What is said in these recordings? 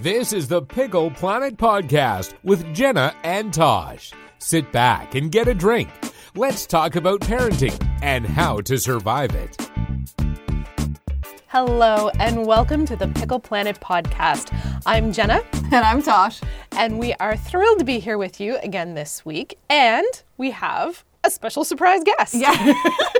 This is the Pickle Planet Podcast with Jenna and Tosh. Sit back and get a drink. Let's talk about parenting and how to survive it. Hello, and welcome to the Pickle Planet podcast. I'm Jenna, And I'm Tosh. and we are thrilled to be here with you again this week. And we have a special surprise guest. Yeah.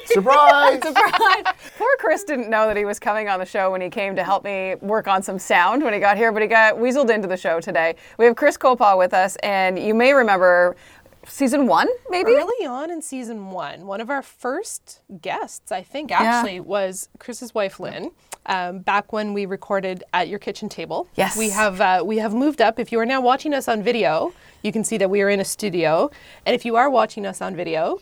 Surprise! Surprise. Poor Chris didn't know that he was coming on the show when he came to help me work on some sound when he got here, but he got weaseled into the show today. We have Chris Colepaugh with us, and you may remember season one, maybe? Early on in season one, one of our first guests, I think, actually, was Chris's wife Lynn. Um, back when we recorded at your kitchen table, Yes. we have uh, we have moved up. If you are now watching us on video, you can see that we are in a studio. And if you are watching us on video,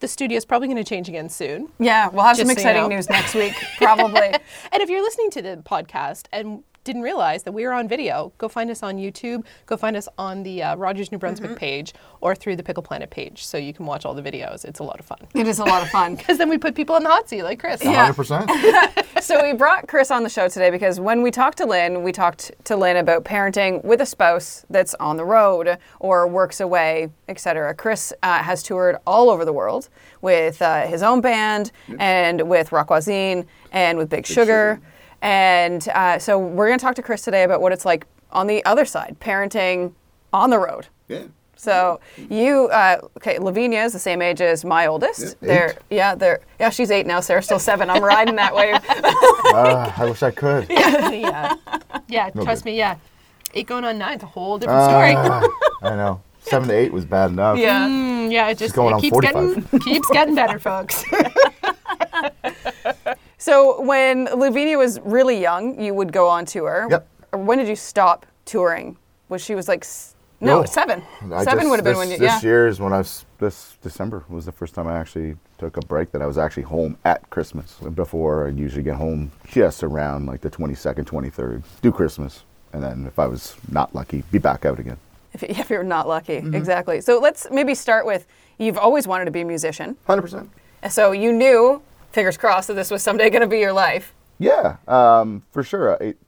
the studio is probably going to change again soon. Yeah, we'll have some so you exciting know. news next week, probably. And if you're listening to the podcast and didn't realize that we are on video, go find us on YouTube. Go find us on the uh, Rogers New Brunswick Mm-hmm. page or through the Pickle Planet page, so you can watch all the videos. It's a lot of fun. it is a lot of fun. Because then we put people on the hot seat, like Chris. Yeah. 100%. so we brought Chris on the show today because when we talked to Lynn, we talked to Lynn about parenting with a spouse that's on the road or works away, etc. Chris uh, has toured all over the world with uh, his own band and with Roch Voisine and with Big, Sugar. And uh, so we're going to talk to Chris today about what it's like on the other side, parenting on the road. Yeah. So you, uh, okay, Lavinia is the same age as my oldest. Yeah, they're, yeah, they're, yeah, she's eight now. Sarah's still seven. I'm riding that wave. Uh, I wish I could. yeah. Yeah, Yeah. trust me, yeah. Eight going on nine, it's a whole different story. Uh, I know. Seven to eight was bad enough. Yeah. Mm, yeah, it just going it on keeps 45. getting keeps getting better, folks. So when Lavinia was really young, you would go on tour. Yep. When did you stop touring? Was she was like s- no, No. seven. I seven just- would have been this, when you This yeah. year is when I was, this December was the first time I actually took a break that I was actually home at Christmas. Before, I'd usually get home just around like the 22nd, 23rd, do Christmas. And then if I was not lucky, be back out again. If, if you're not lucky, Mm-hmm. exactly. So let's maybe start with you've always wanted to be a musician. 100%. So you knew, fingers crossed, that this was someday going to be your life. Yeah, um, for sure. It,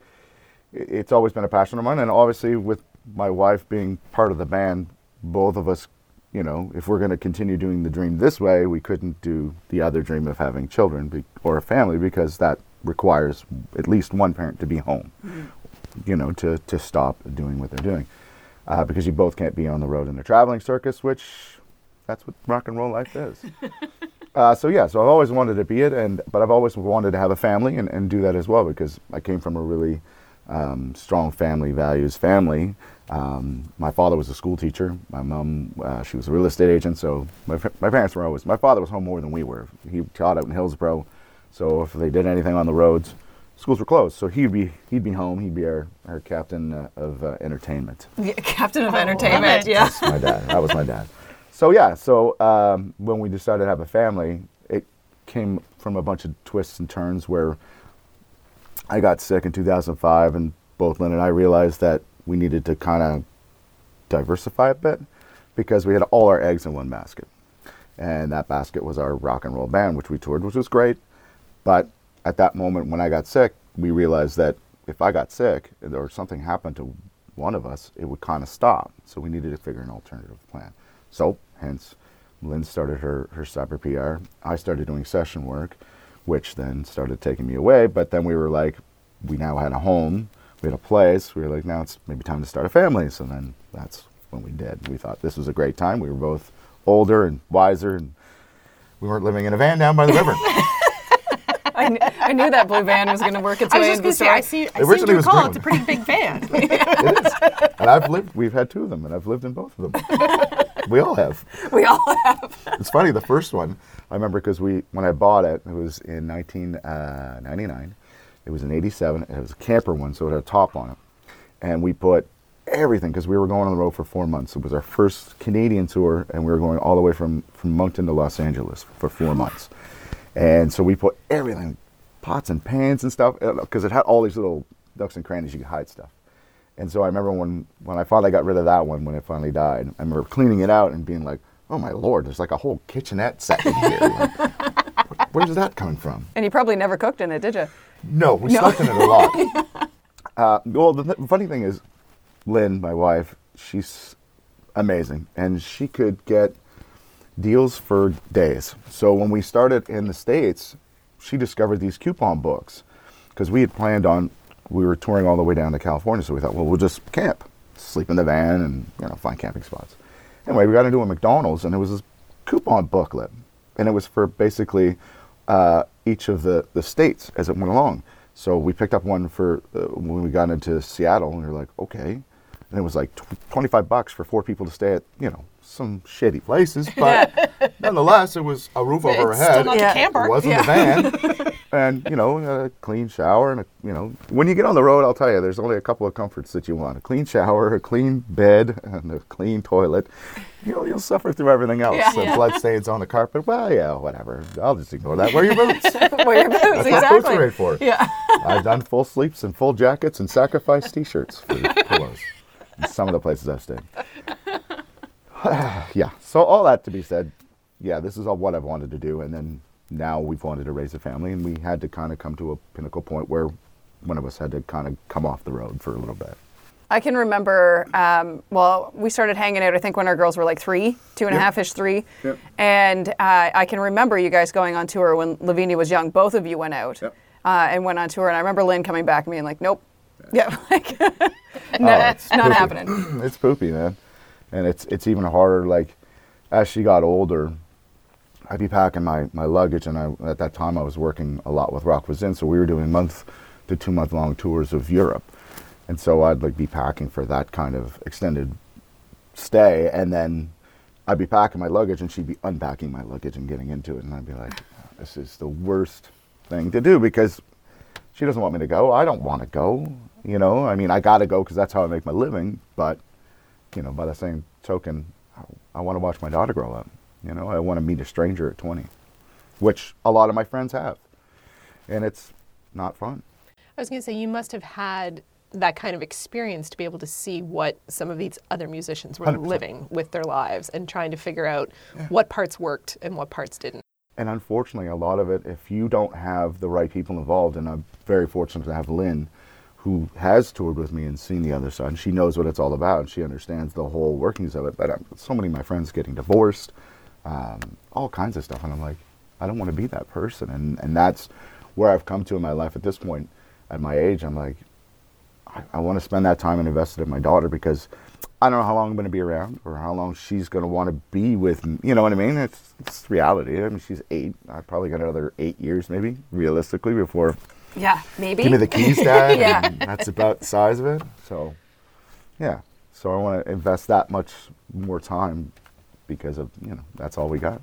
it's always been a passion of mine, and obviously with my wife being part of the band, both of us, you know, if we're going to continue doing the dream this way, we couldn't do the other dream of having children be, or a family because that requires at least one parent to be home, you know, to, to stop doing what they're doing. Uh, because you both can't be on the road in a traveling circus, which that's what rock and roll life is. Uh, so yeah, so I've always wanted to be it, and but I've always wanted to have a family and, and do that as well because I came from a really um, strong family values family. Um, my father was a school teacher. My mom, uh, she was a real estate agent. So my, my parents were always. My father was home more than we were. He taught out in Hillsborough, so if they did anything on the roads, schools were closed. So he'd be he'd be home. He'd be our, our captain uh, of uh, entertainment. Yeah, captain of love entertainment. it. Yeah. That's my dad. That was my dad. So yeah, so um, when we decided to have a family, it came from a bunch of twists and turns where I got sick in 2005, and both Lynn and I realized that we needed to kind of diversify a bit because we had all our eggs in one basket, and that basket was our rock and roll band, which we toured, which was great. But at that moment when I got sick, we realized that if I got sick or something happened to one of us, it would kind of stop. So we needed to figure an alternative plan. So, hence, Lynn started her, her cyber PR. I started doing session work, which then started taking me away. But then we were like, we now had a home, we had a place. We were like, now it's maybe time to start a family. So then that's when we did. We thought this was a great time. We were both older and wiser, and we weren't living in a van down by the river. I, kn- I knew that blue van was going to work its I was way just into the gonna I see. I seem Originally to it was recall it's a pretty big van. it is. And I've lived, we've had two of them, and I've lived in both of them. we all have. We all have. It's funny, the first one, I remember because we, when I bought it, it was in 1999. Uh, it was an 87. It was a camper one, so it had a top on it. And we put everything, because we were going on the road for four months. It was our first Canadian tour, and we were going all the way from, from Moncton to Los Angeles for four months. And so we put everything, pots and pans and stuff, uh, because it had all these little nooks and crannies you could hide stuff. And so I remember when, when I finally got rid of that one, when it finally died, I remember cleaning it out and being like, oh my lord, there's like a whole kitchenette set in here. Like, where's that coming from? And you probably never cooked in it, did you? No, we slept in it a lot. Uh, well, the th- funny thing is, Lynn, my wife, she's amazing, and she could get deals for days. So when we started in the states, she discovered these coupon books because we had planned on we were touring all the way down to California, so we thought, well, we'll just camp, sleep in the van, and you know find camping spots. Anyway, we got into a McDonald's, and it was this coupon booklet, and it was for basically uh, each of the the states as it went along. So we picked up one for uh, when we got into Seattle, and we were like, okay. And it was like tw- 25 bucks for four people to stay at, you know, some shitty places. But nonetheless, it was a roof over our It's head. still not Yeah. camper. It wasn't a van. and, you know, a clean shower. And, a, you know, when you get on the road, I'll tell you, there's only a couple of comforts that you want a clean shower, a clean bed, and a clean toilet. You'll, you'll suffer through everything else. Yeah. The Yeah. blood stains on the carpet. Well, yeah, whatever. I'll just ignore that. Wear your boots. Wear your boots, That's exactly. what boots are made for. Yeah. I've done full sleeps and full jackets and sacrifice T-shirts for pillows. In some of the places I've stayed. yeah. So all that to be said, yeah, this is all what I've wanted to do, and then now we've wanted to raise a family, and we had to kind of come to a pinnacle point where one of us had to kind of come off the road for a little bit. I can remember, um, well, we started hanging out, I think, when our girls were like three, two and a Yep. half ish, three. Yep. And uh, I can remember you guys going on tour when Lavinia was young. Both of you went out Yep. uh, and went on tour. And I remember Lynn coming back and being like, nope. Yeah, like, no, Oh, it's not poopy. happening. it's poopy, man. And it's it's even harder. Like as she got older, I'd be packing my, my luggage, and I at that time I was working a lot with Roch Voisine, so we were doing month to two month long tours of Europe, and so I'd like be packing for that kind of extended stay, and then I'd be packing my luggage, and she'd be unpacking my luggage and getting into it, and I'd be like, this is the worst thing to do because she doesn't want me to go. I don't want to go. You know, I mean, I got to go because that's how I make my living. But, you know, by the same token, I, I want to watch my daughter grow up. You know, I want to meet a stranger at 20, which a lot of my friends have. And it's not fun. I was going to say, you must have had that kind of experience to be able to see what some of these other musicians were 100%. living with their lives and trying to figure out what parts worked and what parts didn't. And unfortunately, a lot of it, if you don't have the right people involved, and I'm very fortunate to have Lynn, who has toured with me and seen the other side, she knows what it's all about, and she understands the whole workings of it. But um, so many of my friends getting divorced, um, all kinds of stuff, and I'm like, I don't want to be that person, and and that's where I've come to in my life at this point, at my age. I'm like, I, I want to spend that time and invest it in my daughter because I don't know how long I'm going to be around or how long she's going to want to be with me. You know what I mean? It's, it's reality. I mean, she's eight. I probably got another eight years, maybe, realistically, before Yeah, maybe. give me the keys, Dad. Yeah. and that's about the size of it. So, yeah. So I want to invest that much more time because of you know that's all we got.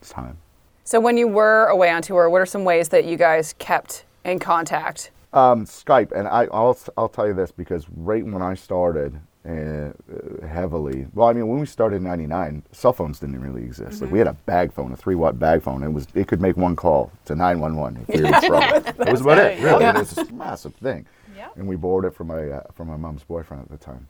It's time. So when you were away on tour, what are some ways that you guys kept in contact? Um, Skype, and I, I'll I'll tell you this because right when I started uh, heavily, well, I mean, when we started in '99, cell phones didn't really exist. Like we had a bag phone, a three watt bag phone. It was it could make one call to 911 if we were in trouble. that was about it. Really, it was a massive thing. Yeah. And we borrowed it from my uh, from my mom's boyfriend at the time,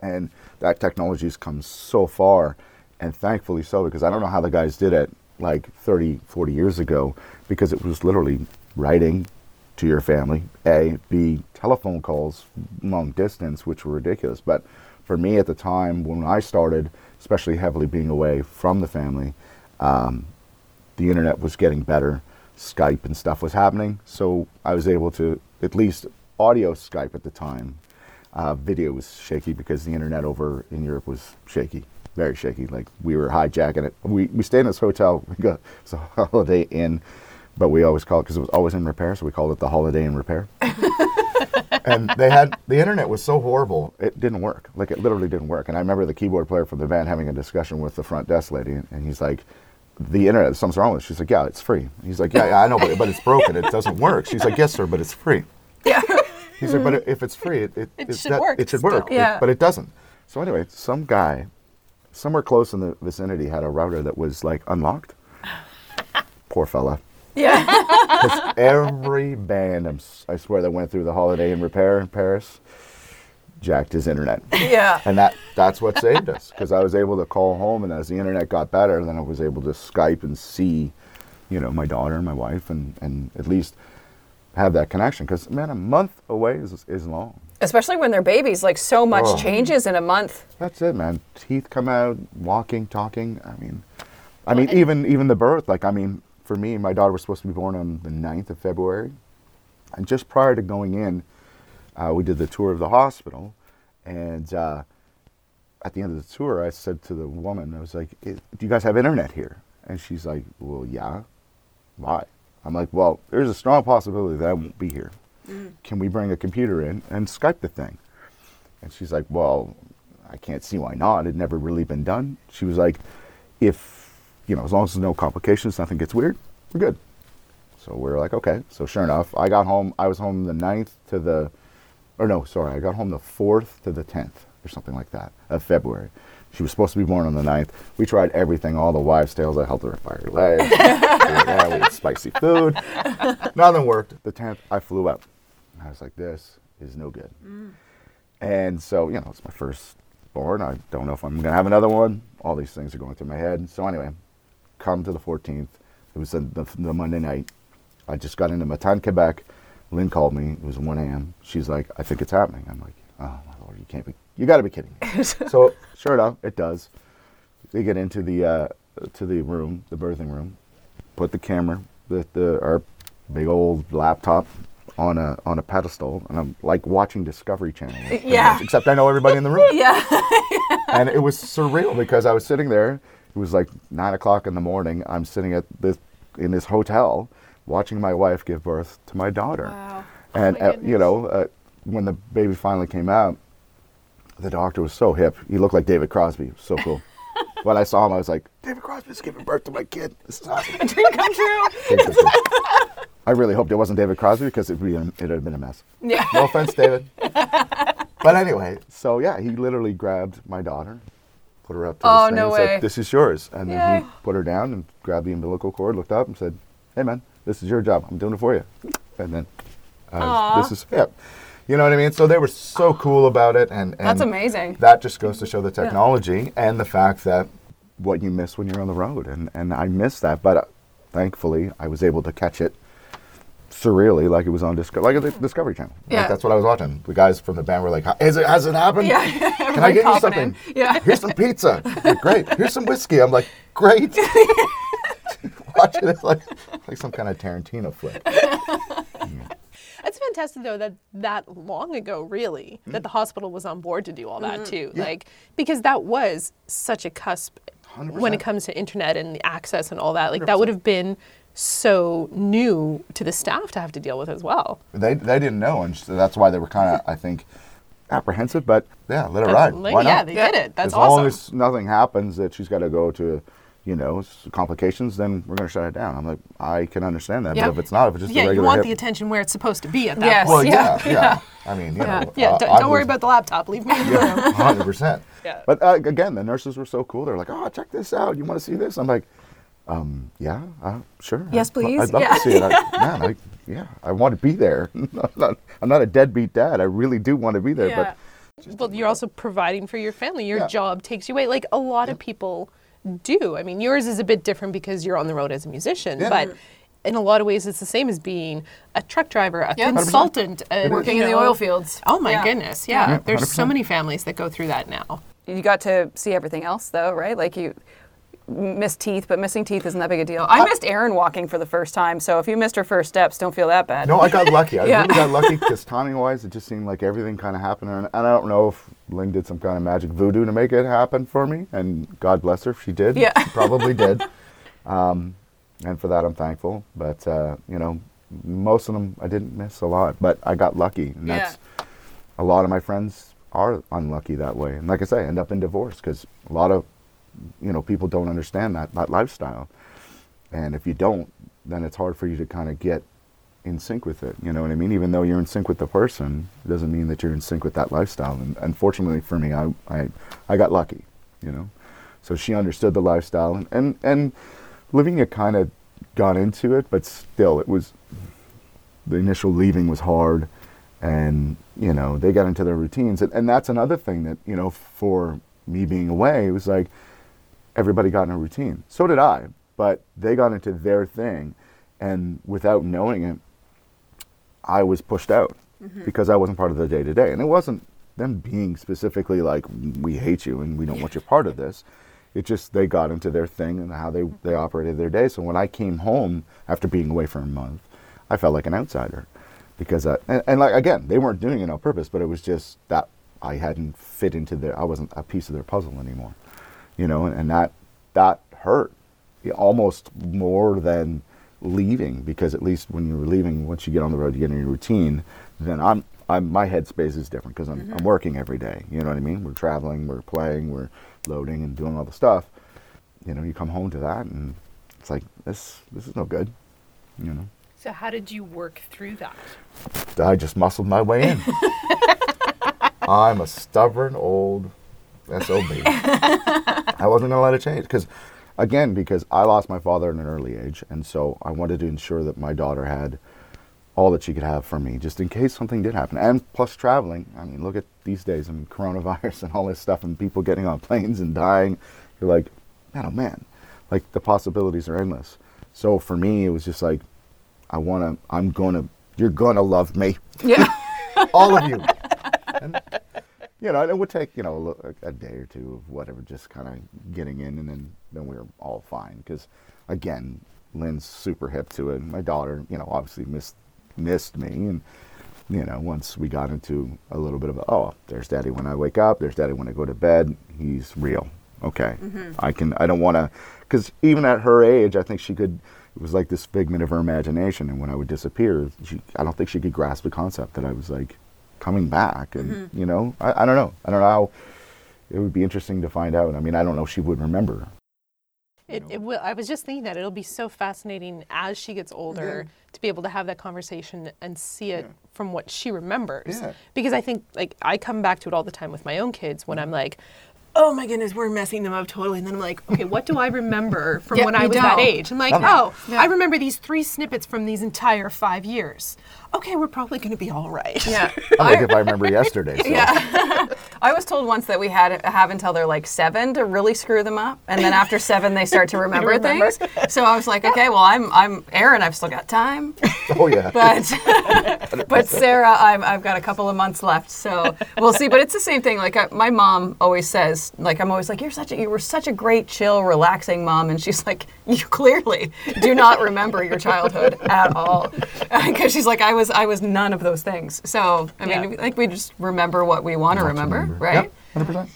and that technology has come so far, and thankfully so because I don't know how the guys did it like 30, 40 years ago because it was literally writing to your family. A, B, telephone calls long distance, which were ridiculous. But for me at the time when I started, especially heavily being away from the family, um, the internet was getting better. Skype and stuff was happening. So I was able to, at least audio Skype at the time. Uh, video was shaky because the internet over in Europe was shaky, very shaky. Like we were hijacking it. We, we stayed in this hotel. We got it's a Holiday Inn, but we always called it because it was always in repair, so we called it the Holiday in Repair. and they had the internet was so horrible it didn't work. Like it literally didn't work. And I remember the keyboard player from the band having a discussion with the front desk lady, and he's like, "The internet, something's wrong with it." She's like, "Yeah, it's free." He's like, "Yeah, yeah I know, but, but it's broken. It doesn't work." She's like, "Yes, sir, but it's free." Yeah. He's like, but if it's free, it, it, It it's should that- work It should still. work, It- Yeah. but it doesn't. So anyway, some guy, somewhere close in the vicinity, had a router that was like unlocked. Poor fella. Yeah. 'Cause every band, I'm, s- I swear, that went through the Holiday in Repair in Paris, jacked his internet. yeah. And that that's what saved us because I was able to call home, and as the internet got better, then I was able to Skype and see, you know, my daughter and my wife, and and at least have that connection because man, a month away is is long. Especially when they're babies, like so much Oh. changes in a month. That's it, man. Teeth come out, walking, talking. I mean, I mean, even even the birth. Like, I mean, for me, my daughter was supposed to be born on the 9th of February, and just prior to going in, uh, we did the tour of the hospital, and uh, at the end of the tour, I said to the woman, I was like, "Eh, "Do you guys have internet here?" And she's like, "Well, yeah. Why?" I'm like, "Well, there's a strong possibility that I won't be here. Can we bring a computer in and Skype the thing?" And she's like, Well, I can't see why not. It had never really been done. She was like, If, you know, as long as there's no complications, nothing gets weird, we're good. So we are like, Okay. So sure enough, I got home, I was home the 9th to the, or no, sorry, I got home the 4th to the 10th or something like that of February. She was supposed to be born on the 9th. We tried everything, all the wives' tales. I held her by her legs. yeah, we had spicy food. Nothing worked. The 10th, I flew out. I was like, this is no good. Mm. And so, you know, it's my first born. I don't know if I'm going to have another one. All these things are going through my head. So, anyway, come to the 14th. It was the, the, the Monday night. I just got into Matane, Quebec. Lynn called me. It was 1 a.m. She's like, I think it's happening. I'm like, oh, my Lord, you can't be, you got to be kidding me. so, sure enough, it does. They get into the, uh, to the room, the birthing room, put the camera, the, the, our big old laptop on a on a pedestal, and I'm like watching Discovery Channel. Yeah. much, Except I know everybody in the room. Yeah. and it was surreal because I was sitting there. It was like nine o'clock in the morning. I'm sitting at this in this hotel watching my wife give birth to my daughter. Wow. And my uh, you know, uh, when the baby finally came out, the doctor was so hip. He looked like David Crosby. So cool. when I saw him, I was like, David Crosby's giving birth to my kid. This is awesome. Dream come true. I really hoped it wasn't David Crosby because it'd, be, it'd have been a mess. Yeah. No offense, David. but anyway, so yeah, he literally grabbed my daughter, put her up to Oh, the thing no and way. said, "This is yours." And then he put her down and grabbed the umbilical cord, looked up, and said, "Hey, man, this is your job. I'm doing it for you." And then uh, this is it. You know what I mean? So they were so cool about it, and, and That's amazing. That just goes to show the technology and the fact that what you miss when you're on the road, and and I miss that, but uh, thankfully I was able to catch it surreally, like it was on Disco- like the Discovery Channel. Like, Yeah. that's what I was watching. The guys from the band were like, "Has it has it happened? Yeah. Can I get you something? in. Yeah. Here's some pizza. Like, great. Here's some whiskey. I'm like, great. Watching it like like some kind of Tarantino flick. It's fantastic though that that long ago, really, Mm. that the hospital was on board to do all Mm-hmm. that too. Like because that was such a cusp when it comes to internet and the access and all that. Like that would have been so new to the staff to have to deal with as well. They they didn't know, and so that's why they were kind of I think apprehensive. But yeah, let it That's- ride. Why yeah, not? they Yeah. did it. That's as awesome. As long as nothing happens that she's got to go to, you know, complications, then we're going to shut it down. I'm like, I can understand that, Yeah. but if it's not, if it's just yeah, a you want hip, the attention where it's supposed to be at that Yes. point. well, Yeah. yeah, yeah, I mean, you Yeah. know, Yeah, uh, don't, I don't worry was- about the laptop. Leave me in the room. hundred percent. Yeah. But uh, again, the nurses were so cool. They're like, "Oh, check this out. You want to see this?" I'm like, um, "Yeah, uh, sure. Yes, I'd- please. I'd love Yeah. to see it. I, man, I, yeah, I want to be there. I'm, not, I'm not a deadbeat dad. I really do want to be there, Yeah. Well, you're also providing for your family. Your Yeah. job takes you away. Like a lot of people do. I mean, yours is a bit different because you're on the road as a musician, Yeah. but in a lot of ways, it's the same as being a truck driver, a Yeah. consultant, and, Working in the oil fields. Oh my Yeah. goodness, yeah. Yeah, There's so many families that go through that now. You got to see everything else though, right? Like you missed teeth, but missing teeth isn't that big a deal. I missed Erin walking for the first time, so if you missed her first steps, don't feel that bad. No, I got lucky. I Yeah. really got lucky because timing wise, it just seemed like everything kind of happened. And, and I don't know if Lynn did some kind of magic voodoo to make it happen for me. And God bless her if she did. Yeah. She probably did. Um, and for that, I'm thankful. But, uh, you know, most of them I didn't miss a lot. But I got lucky. And Yeah. that's a lot of my friends are unlucky that way. And like I say, end up in divorce because a lot of, you know, people don't understand that, that lifestyle. And if you don't, then it's hard for you to kind of get in sync with it. You know what I mean? Even though you're in sync with the person, it doesn't mean that you're in sync with that lifestyle. And unfortunately for me, I, I, I got lucky, you know? So she understood the lifestyle and, and, and living it kind of got into it, but still it was, the initial leaving was hard and, you know, they got into their routines. And, and that's another thing that, you know, for me being away, it was like everybody got in a routine. So did I, but they got into their thing. And without knowing it, I was pushed out mm-hmm. because I wasn't part of the day to day. And it wasn't them being specifically like, we hate you and we don't want you part of this. It just, they got into their thing and how they, mm-hmm. they operated their day. So when I came home after being away for a month, I felt like an outsider because, I, and, and like, again, they weren't doing it on purpose, but it was just that I hadn't fit into their, I wasn't a piece of their puzzle anymore, you know, and, and that, that hurt almost more than leaving because at least when you're leaving, once you get on the road, you get in your routine. Then I'm, I'm my headspace is different because I'm, I'm mm-hmm. working every day. You know what I mean? We're traveling, we're playing, we're loading and doing all the stuff. You know, you come home to that and it's like this, this is no good. You know, So how did you work through that? I just muscled my way in. I'm a stubborn old SOB. I wasn't going to let it change because, again, because I lost my father at an early age, and so I wanted to ensure that my daughter had all that she could have from me, just in case something did happen. And plus traveling. I mean, look at these days and coronavirus and all this stuff, and people getting on planes and dying. You're like, man, oh man, like the possibilities are endless. So for me, it was just like, I want to. I'm gonna. You're gonna love me Yeah. all of you. And, you know, it would take you know a, a day or two of whatever, just kind of getting in, and then then we were all fine. Because again, Lynn's super hip to it. My daughter, you know, obviously missed missed me, and you know, once we got into a little bit of a, oh, there's daddy when I wake up, there's daddy when I go to bed. He's real. Okay, mm-hmm. I can. I don't want to, because even at her age, I think she could. It was like this figment of her imagination, and when I would disappear, she, I don't think she could grasp the concept that I was like coming back, and mm-hmm. you know, I, I don't know. I don't know how. It would be interesting to find out. I mean, I don't know if she would remember. It, it will. I was just thinking that it'll be so fascinating as she gets older to be able to have that conversation and see it from what she remembers. Yeah. Because I think, like, I come back to it all the time with my own kids when I'm mm-hmm. like, "Oh my goodness, we're messing them up totally," and then I'm like, "Okay, what do I remember from Yeah, when I was that don't. age?" I'm like, "Oh, I remember these three snippets from these entire five years. Okay, we're probably going to be all right." Yeah. I'm like if I remember yesterday. So. Yeah. I was told once that we had have until they're like seven to really screw them up, and then after seven they start to remember, remember. things. So I was like, okay, well I'm I'm Aaron, I've still got time, Oh yeah. but but Sarah, I'm, I've got a couple of months left, so we'll see. But it's the same thing. Like I, my mom always says, like I'm always like, you're such a you were such a great, chill, relaxing mom, and she's like, you clearly do not remember your childhood at all, because she's like, I was I was none of those things. So I mean, Yeah. like we just remember what we want to remember, right? Yep, hundred percent.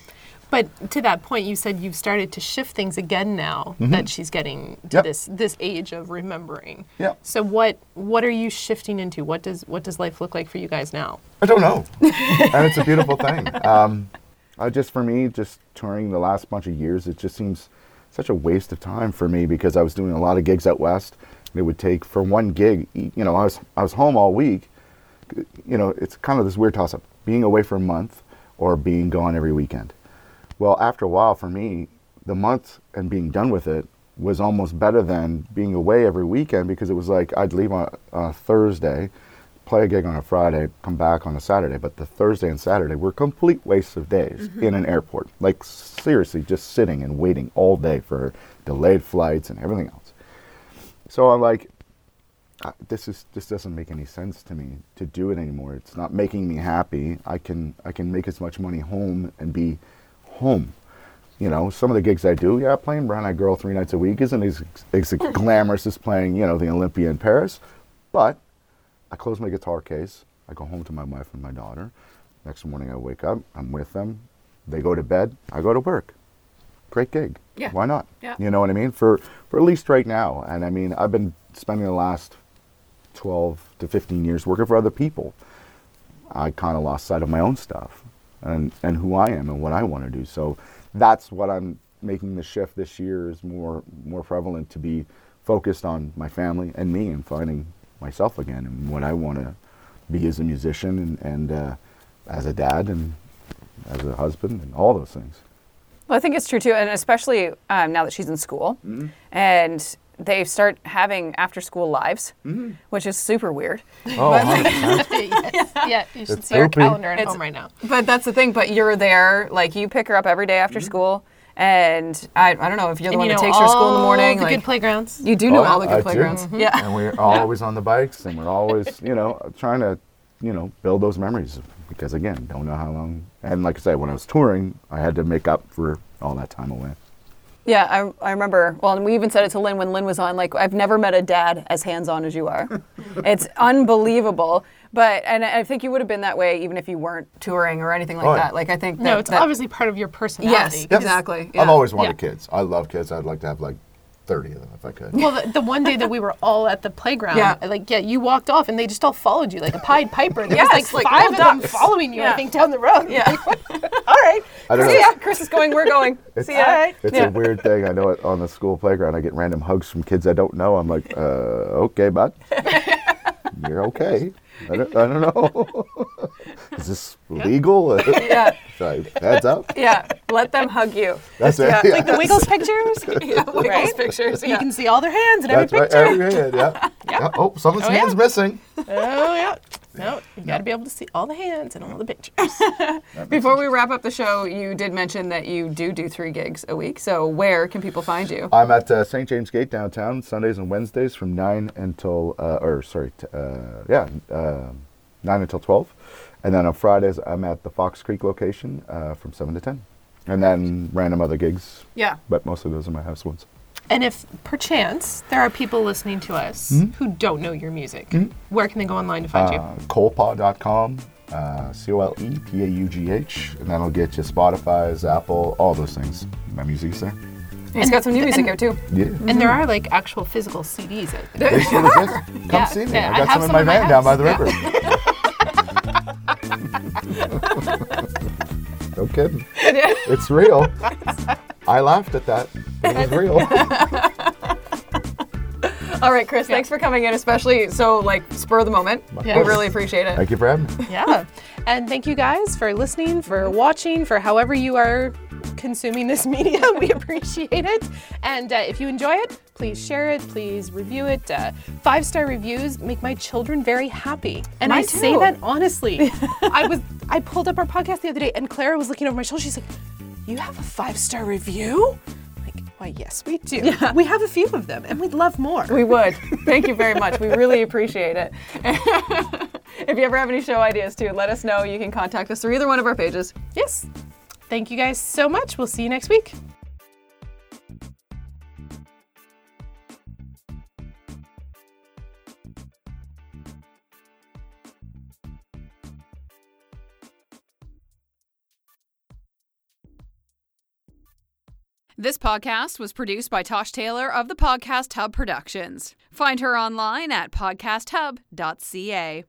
But to that point, you said you've started to shift things again now that she's getting to Yep. this this age of remembering. Yep. So what what are you shifting into? What does what does life look like for you guys now? I don't know, and it's a beautiful thing. Um, I just for me, just touring the last bunch of years, it just seems such a waste of time for me because I was doing a lot of gigs out west. And it would take for one gig, you know, I was I was home all week. You know, it's kind of this weird toss up: being away for a month or being gone every weekend. Well, after a while, for me, the month and being done with it was almost better than being away every weekend because it was like I'd leave on, on a Thursday, play a gig on a Friday, come back on a Saturday. But the Thursday and Saturday were complete wastes of days mm-hmm. in an airport. Like seriously, just sitting and waiting all day for delayed flights and everything else. So I'm like, this is this doesn't make any sense to me to do it anymore. It's not making me happy. I can I can make as much money home and be home. You know, some of the gigs I do, yeah, playing Brown Eyed Girl three nights a week isn't as, as glamorous as playing, you know, the Olympia in Paris. But I close my guitar case. I go home to my wife and my daughter. Next morning I wake up. I'm with them. They go to bed. I go to work. Great gig. Yeah. Why not? Yeah. You know what I mean? For for at least right now. And I mean, I've been spending the last 12 to 15 years working for other people. I kind of lost sight of my own stuff and, and who I am and what I want to do. So that's what I'm making the shift this year is more more prevalent to be focused on my family and me and finding myself again and what I want to be as a musician and, and uh, as a dad and as a husband and all those things. Well, I think it's true too, and especially um, now that she's in school, Mm-hmm. and they start having after-school lives, which is super weird. Oh, 100%. yes. Yeah, you should It's see our calendar at It's- home right now. But that's the thing. But you're there, like you pick her up every day after Mm-hmm. school, And I, I don't know if you're the And one you that know takes her to school in the morning. The like, good playgrounds. you do know Oh, all the good I do. playgrounds. Mm-hmm. Yeah. and we're always on the bikes, and we're always, you know, trying to, you know, build those memories. Because again, don't know how long. And like I said, when I was touring, I had to make up for all that time away. Yeah, I, I remember. Well, and we even said it to Lynn when Lynn was on. Like, I've never met a dad as hands on as you are. it's unbelievable. But and I think you would have been that way even if you weren't touring or anything like Oh, yeah. that. Like, I think that, No, it's that- obviously part of your personality. yes, 'cause- exactly. I've always wanted Yeah. kids. I love kids. I'd like to have like 30 of them if I could. Well, the, the one day that we were all at the playground, Yeah. like yeah, you walked off and they just all followed you like a Pied Piper. There Yes, was like, like five of little them ducks. following you, Yeah. I think, down the road. Yeah. all right. I don't See know. ya. Chris is going. We're going. It's, See ya. All right. it's Yeah. a weird thing. I know it on the school playground. I get random hugs from kids I don't know. I'm like, uh, okay, bud. You're okay. I don't, I don't know. Is this legal? Yeah. Like, heads up. Yeah. Let them hug you. That's it. Yeah. Yeah. Like the Wiggles pictures. Yeah. Wiggles Right? pictures. You Yeah. can see all their hands in every That's right. picture. Every hand, yeah. yeah. Oh, someone's Oh, yeah. hand's missing. Oh yeah. No, you got to be able to see all the hands and all the pictures. Before we wrap up the show, you did mention that you do do three gigs a week. So where can people find you? I'm at uh, St. James Gate downtown Sundays and Wednesdays from nine until, uh, or sorry, t- uh, yeah, uh, nine until twelve, and then on Fridays I'm at the Fox Creek location uh, from seven to ten, and then random other gigs, Yeah. but mostly those are my house ones. And if perchance there are people listening to us who don't know your music, where can they go online to find you? Uh, colepaugh.com, uh, C O L E P A U G H, and that'll get you Spotify's, Apple, all those things. My music's there. He's got some new music here too. Yeah. And there are like actual physical CDs out there. They still exist. Come Yeah, see me. yeah, I I got have some in my van down by the house. river. no kidding. It's real. I laughed at that. It was real. All right, Chris, thanks for coming in, especially so like spur of the moment. Yeah. We really appreciate it. Thank you for having me. Yeah. And thank you guys for listening, for watching, for however you are consuming this media. We appreciate it. And uh, if you enjoy it, please share it, please review it. Uh, Five star reviews make my children very happy. And I Mine say too. that honestly. I was I pulled up our podcast the other day and Clara was looking over my shoulder. She's like, You have a five star review? Why yes, we do. We have a few of them and we'd love more. We would. Thank you very much. We really appreciate it. if you ever have any show ideas too, let us know. You can contact us through either one of our pages. yes. Thank you guys so much. We'll see you next week. This podcast was produced by Tosh Taylor of the Podcast Hub Productions. Find her online at podcasthub.ca.